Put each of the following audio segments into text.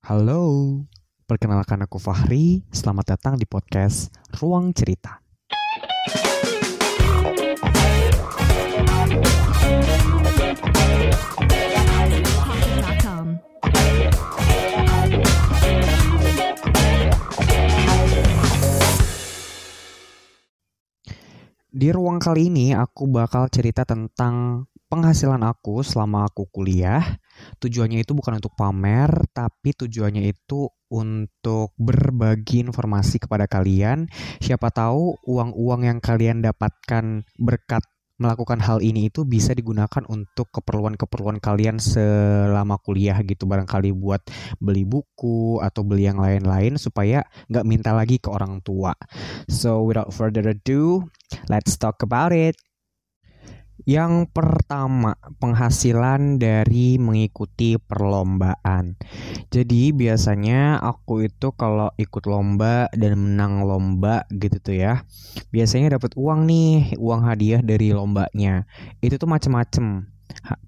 Halo, perkenalkan aku Fahri. Selamat datang di podcast Ruang Cerita. Di ruang kali ini aku bakal cerita tentang penghasilan aku selama aku kuliah. Tujuannya itu bukan untuk pamer, tapi tujuannya itu untuk berbagi informasi kepada kalian. Siapa tahu uang-uang yang kalian dapatkan berkat melakukan hal ini itu bisa digunakan untuk keperluan-keperluan kalian selama kuliah gitu barangkali buat beli buku atau beli yang lain-lain supaya nggak minta lagi ke orang tua. So without further ado, let's talk about it. Yang pertama, penghasilan dari mengikuti perlombaan. Jadi biasanya aku itu kalau ikut lomba dan menang lomba gitu tuh ya. Biasanya dapat uang nih, uang hadiah dari lombanya. Itu tuh macem-macem.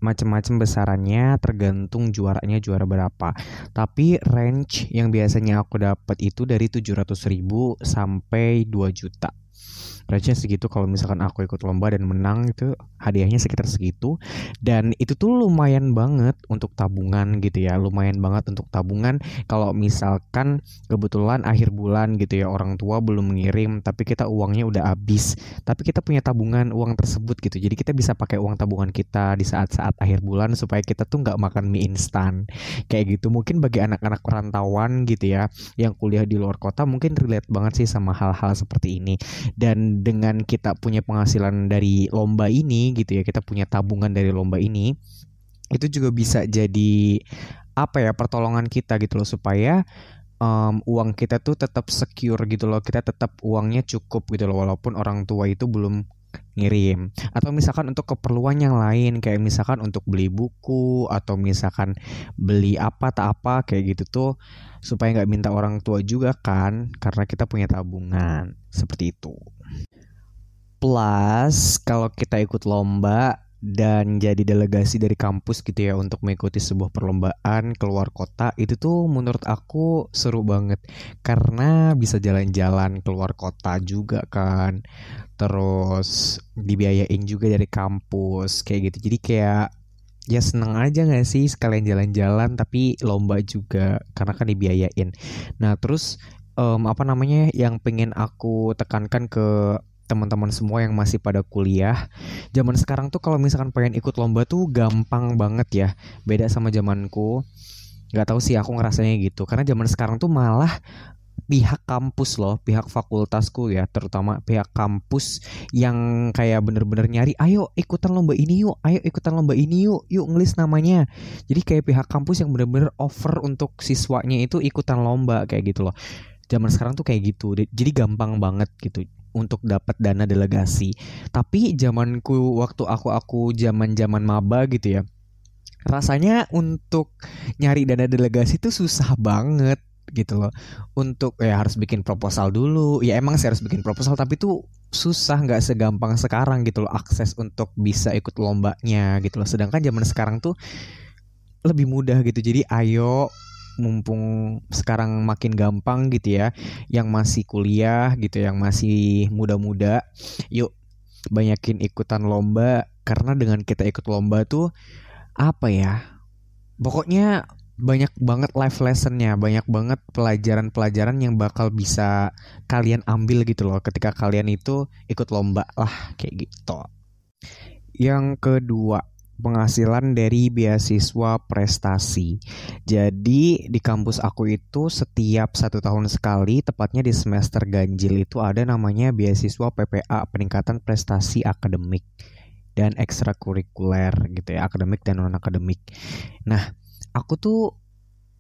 Macem-macem besarannya tergantung juaranya juara berapa. Tapi range yang biasanya aku dapat itu dari 700.000 sampai 2 juta range segitu kalau misalkan aku ikut lomba dan menang itu hadiahnya sekitar segitu. Dan itu tuh lumayan banget untuk tabungan gitu ya lumayan banget untuk tabungan. Kalau misalkan kebetulan akhir bulan gitu ya orang tua belum mengirim tapi kita uangnya udah habis tapi kita punya tabungan uang tersebut gitu. Jadi kita bisa pakai uang tabungan kita di saat-saat akhir bulan supaya kita tuh nggak makan mie instan. Kayak gitu mungkin bagi anak-anak perantauan gitu ya yang kuliah di luar kota mungkin relate banget sih sama hal-hal seperti ini. Dan dengan kita punya penghasilan dari lomba ini gitu ya kita punya tabungan dari lomba ini itu juga bisa jadi apa ya pertolongan kita gitu loh supaya em, uang kita tuh tetap secure gitu loh kita tetap uangnya cukup gitu loh walaupun orang tua itu belum ngirim. Atau misalkan untuk keperluan yang lain kayak misalkan untuk beli buku atau misalkan beli apa tak apa kayak gitu tuh supaya nggak minta orang tua juga kan karena kita punya tabungan. Seperti itu. Plus kalau kita ikut lomba dan jadi delegasi dari kampus gitu ya untuk mengikuti sebuah perlombaan keluar kota itu tuh menurut aku seru banget. Karena bisa jalan-jalan keluar kota juga kan. Terus dibiayain juga dari kampus kayak gitu. Jadi kayak ya seneng aja gak sih sekalian jalan-jalan tapi lomba juga karena kan dibiayain. Nah terus em, apa namanya yang pengen aku tekankan ke teman-teman semua yang masih pada kuliah zaman sekarang tuh kalau misalkan pengen ikut lomba tuh gampang banget ya. Beda sama zamanku. Nggak tahu sih aku ngerasanya gitu. Karena zaman sekarang tuh malah pihak kampus loh pihak fakultasku ya terutama pihak kampus yang kayak bener-bener nyari ayo ikutan lomba ini yuk ayo ikutan lomba ini yuk yuk ngelis namanya. Jadi kayak pihak kampus yang bener-bener offer untuk siswanya itu ikutan lomba kayak gitu loh. Zaman sekarang tuh kayak gitu. Jadi gampang banget gitu untuk dapat dana delegasi. Tapi zamanku waktu aku aku zaman zaman maba gitu ya rasanya untuk nyari dana delegasi tuh susah banget gitu loh. Untuk ya harus bikin proposal dulu. Ya emang sih harus bikin proposal tapi tuh susah nggak segampang sekarang gitu loh akses untuk bisa ikut lombanya gitu loh. Sedangkan zaman sekarang tuh lebih mudah gitu. Jadi ayo mumpung sekarang makin gampang gitu ya yang masih kuliah gitu yang masih muda-muda yuk banyakin ikutan lomba. Karena dengan kita ikut lomba tuh apa ya pokoknya banyak banget life lessonnya banyak banget pelajaran-pelajaran yang bakal bisa kalian ambil gitu loh ketika kalian itu ikut lomba lah kayak gitu. Yang kedua penghasilan dari beasiswa prestasi. Jadi di kampus aku itu setiap satu tahun sekali tepatnya di semester ganjil itu ada namanya beasiswa PPA peningkatan prestasi akademik dan ekstrakurikuler gitu ya akademik dan non akademik nah aku tuh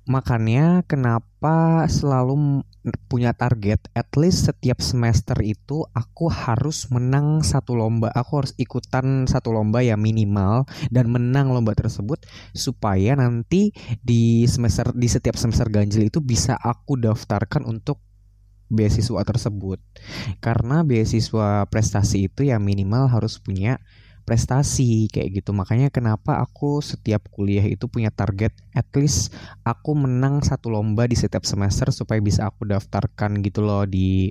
makanya kenapa selalu punya target at least setiap semester itu aku harus menang satu lomba. Aku harus ikutan satu lomba ya minimal dan menang lomba tersebut supaya nanti di semester di setiap semester ganjil itu bisa aku daftarkan untuk beasiswa tersebut. Karena beasiswa prestasi itu ya minimal harus punya prestasi kayak gitu. Makanya kenapa aku setiap kuliah itu punya target at least aku menang satu lomba di setiap semester supaya bisa aku daftarkan gitu loh di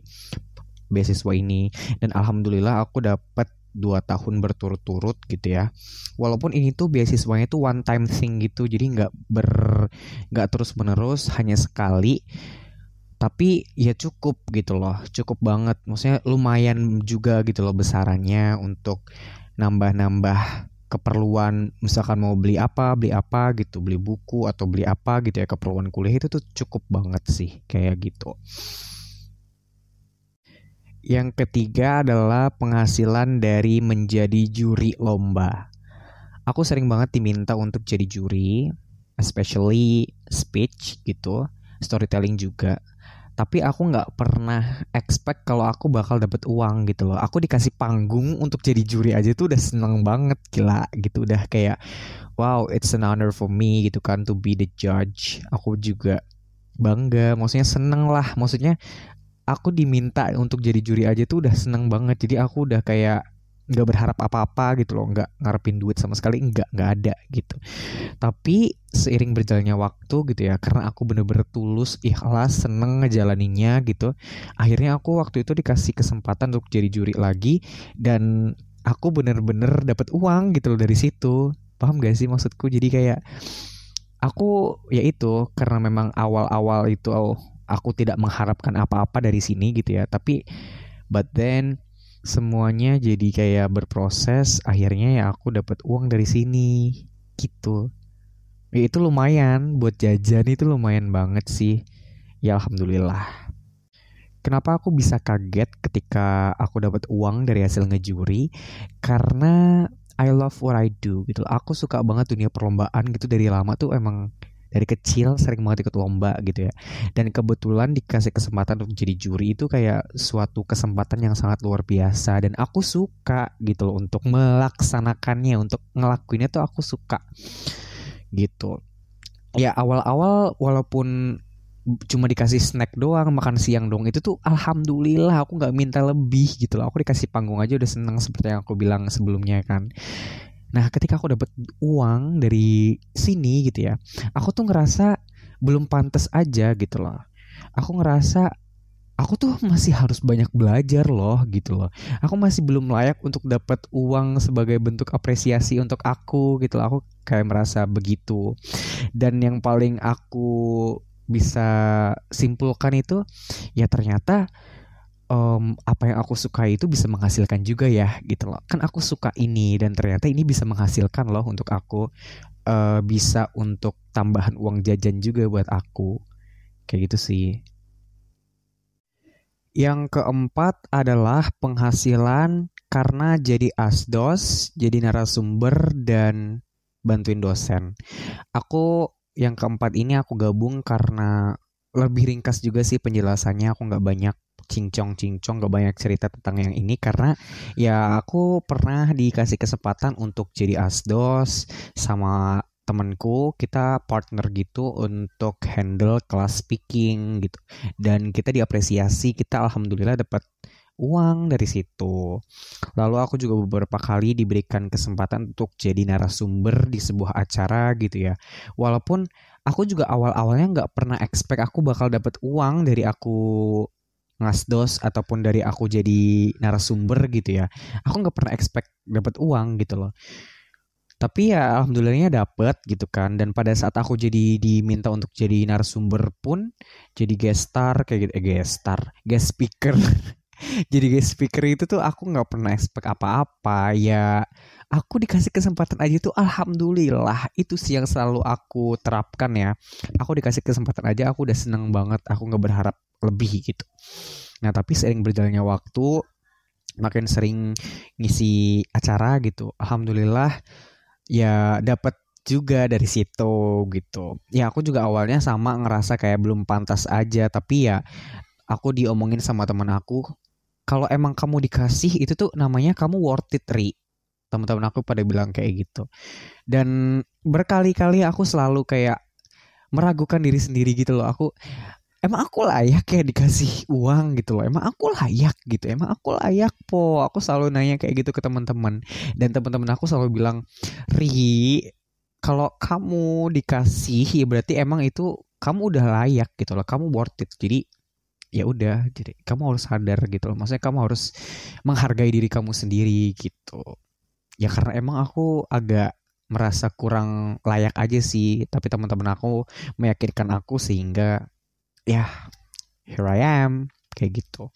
beasiswa ini. Dan alhamdulillah aku dapat dua tahun berturut-turut gitu ya. Walaupun ini tuh beasiswanya tuh one time thing gitu jadi nggak ber nggak terus menerus hanya sekali. Tapi ya cukup gitu loh cukup banget. Maksudnya lumayan juga gitu loh besarannya untuk nambah-nambah keperluan misalkan mau beli apa beli apa gitu beli buku atau beli apa gitu ya keperluan kuliah itu tuh cukup banget sih kayak gitu yang ketiga adalah penghasilan dari menjadi juri lomba. Aku sering banget diminta untuk jadi juri, especially speech gitu, storytelling juga. Tapi aku nggak pernah expect kalau aku bakal dapet uang gitu loh. Aku dikasih panggung untuk jadi juri aja tuh udah seneng banget gila gitu. Udah kayak wow it's an honor for me gitu kan to be the judge. Aku juga bangga, maksudnya seneng lah. Maksudnya aku diminta untuk jadi juri aja tuh udah seneng banget jadi aku udah kayak nggak berharap apa-apa gitu loh nggak ngarepin duit sama sekali nggak nggak ada gitu. Tapi seiring berjalannya waktu gitu ya karena aku bener-bener tulus ikhlas seneng ngejalaninnya gitu akhirnya aku waktu itu dikasih kesempatan untuk jadi juri lagi dan aku bener-bener dapat uang gitu loh dari situ. Paham gak sih maksudku? Jadi kayak aku ya itu karena memang awal-awal itu aku tidak mengharapkan apa-apa dari sini gitu ya tapi but then semuanya jadi kayak berproses akhirnya ya aku dapat uang dari sini gitu. Ya, itu lumayan buat jajan itu lumayan banget sih. Ya alhamdulillah. Kenapa aku bisa kaget ketika aku dapat uang dari hasil ngejuri? Karena I love what I do gitu. Aku suka banget dunia perlombaan gitu dari lama tuh emang dari kecil sering banget ikut lomba gitu ya. Dan kebetulan dikasih kesempatan untuk jadi juri itu kayak suatu kesempatan yang sangat luar biasa. Dan aku suka gitu loh untuk melaksanakannya untuk ngelakuinnya tuh aku suka gitu. Ya awal-awal walaupun cuma dikasih snack doang makan siang doang itu tuh alhamdulillah aku nggak minta lebih gitu loh. Aku dikasih panggung aja udah seneng seperti yang aku bilang sebelumnya kan Nah, ketika aku dapat uang dari sini gitu ya, aku tuh ngerasa belum pantas aja gitu loh. Aku ngerasa aku tuh masih harus banyak belajar loh gitu loh. Aku masih belum layak untuk dapat uang sebagai bentuk apresiasi untuk aku gitu loh. Aku kayak merasa begitu. Dan yang paling aku bisa simpulkan itu ya ternyata um, apa yang aku suka itu bisa menghasilkan juga ya gitu loh kan aku suka ini dan ternyata ini bisa menghasilkan loh untuk aku uh, bisa untuk tambahan uang jajan juga buat aku kayak gitu sih yang keempat adalah penghasilan karena jadi asdos, jadi narasumber dan bantuin dosen. Aku yang keempat ini aku gabung karena lebih ringkas juga sih penjelasannya. Aku nggak banyak cincong-cincong gak banyak cerita tentang yang ini karena ya aku pernah dikasih kesempatan untuk jadi asdos sama temanku kita partner gitu untuk handle kelas speaking gitu dan kita diapresiasi kita alhamdulillah dapat uang dari situ. Lalu aku juga beberapa kali diberikan kesempatan untuk jadi narasumber di sebuah acara gitu ya. Walaupun aku juga awal-awalnya nggak pernah expect aku bakal dapat uang dari aku ngasdos ataupun dari aku jadi narasumber gitu ya aku nggak pernah expect dapat uang gitu loh. Tapi ya alhamdulillahnya dapet gitu kan dan pada saat aku jadi diminta untuk jadi narasumber pun jadi guest star kayak gitu eh, guest star guest speaker jadi guest speaker itu tuh aku nggak pernah expect apa-apa. Ya aku dikasih kesempatan aja tuh alhamdulillah itu sih yang selalu aku terapkan ya aku dikasih kesempatan aja aku udah seneng banget aku nggak berharap lebih gitu. Nah tapi sering berjalannya waktu makin sering ngisi acara gitu. Alhamdulillah ya dapat juga dari situ gitu. Ya aku juga awalnya sama ngerasa kayak belum pantas aja tapi ya aku diomongin sama teman aku kalau emang kamu dikasih itu tuh namanya kamu worth it Ri. Teman-teman aku pada bilang kayak gitu. Dan berkali-kali aku selalu kayak meragukan diri sendiri gitu loh. Aku emang aku layak ya dikasih uang gitu loh? Emang aku layak gitu? Emang aku layak po? Aku selalu nanya kayak gitu ke teman-teman dan teman-teman aku selalu bilang ri kalau kamu dikasih ya berarti emang itu kamu udah layak gitu loh. Kamu worth it. Jadi ya udah jadi kamu harus sadar gitu loh. Maksudnya kamu harus menghargai diri kamu sendiri gitu ya karena emang aku agak merasa kurang layak aja sih tapi teman-teman aku meyakinkan aku sehingga ya here I am kayak gitu.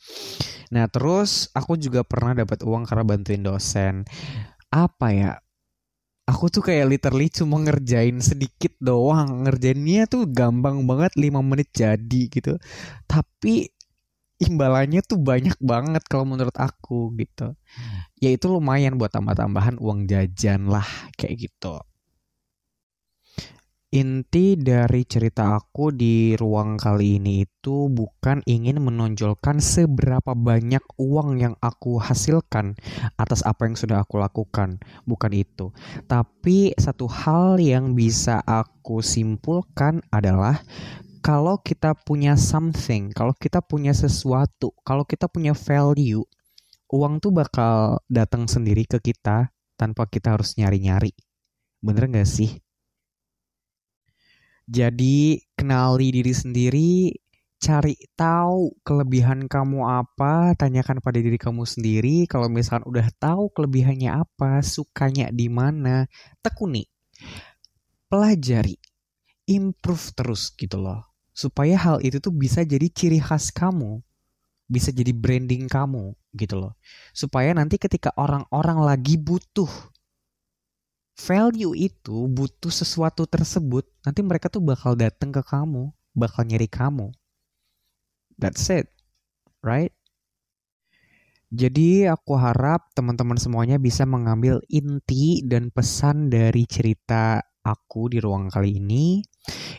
Nah terus aku juga pernah dapat uang karena bantuin dosen. Apa ya? Aku tuh kayak literally cuma ngerjain sedikit doang. Ngerjainnya tuh gampang banget 5 menit jadi gitu. Tapi imbalannya tuh banyak banget kalau menurut aku gitu ya itu lumayan buat tambah-tambahan uang jajan lah kayak gitu Inti dari cerita aku di ruang kali ini itu bukan ingin menonjolkan seberapa banyak uang yang aku hasilkan atas apa yang sudah aku lakukan. Bukan itu. Tapi satu hal yang bisa aku simpulkan adalah kalau kita punya something, kalau kita punya sesuatu, kalau kita punya value, uang tuh bakal datang sendiri ke kita tanpa kita harus nyari-nyari. Bener gak sih? Jadi kenali diri sendiri, cari tahu kelebihan kamu apa, tanyakan pada diri kamu sendiri. Kalau misalkan udah tahu kelebihannya apa, sukanya di mana, tekuni, pelajari, improve terus gitu loh. Supaya hal itu tuh bisa jadi ciri khas kamu, bisa jadi branding kamu gitu loh. Supaya nanti ketika orang-orang lagi butuh value itu butuh sesuatu tersebut, nanti mereka tuh bakal datang ke kamu, bakal nyari kamu. That's it, right? Jadi aku harap teman-teman semuanya bisa mengambil inti dan pesan dari cerita aku di ruang kali ini.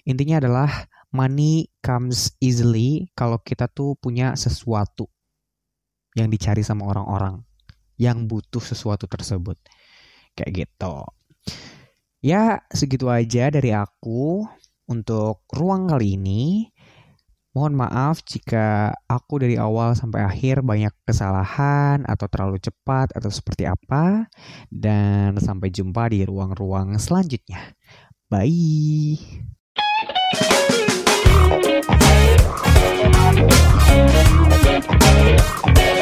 Intinya adalah money comes easily kalau kita tuh punya sesuatu yang dicari sama orang-orang yang butuh sesuatu tersebut. Kayak gitu. Ya, segitu aja dari aku untuk ruang kali ini. Mohon maaf jika aku dari awal sampai akhir banyak kesalahan atau terlalu cepat atau seperti apa. Dan sampai jumpa di ruang-ruang selanjutnya. Bye. Thank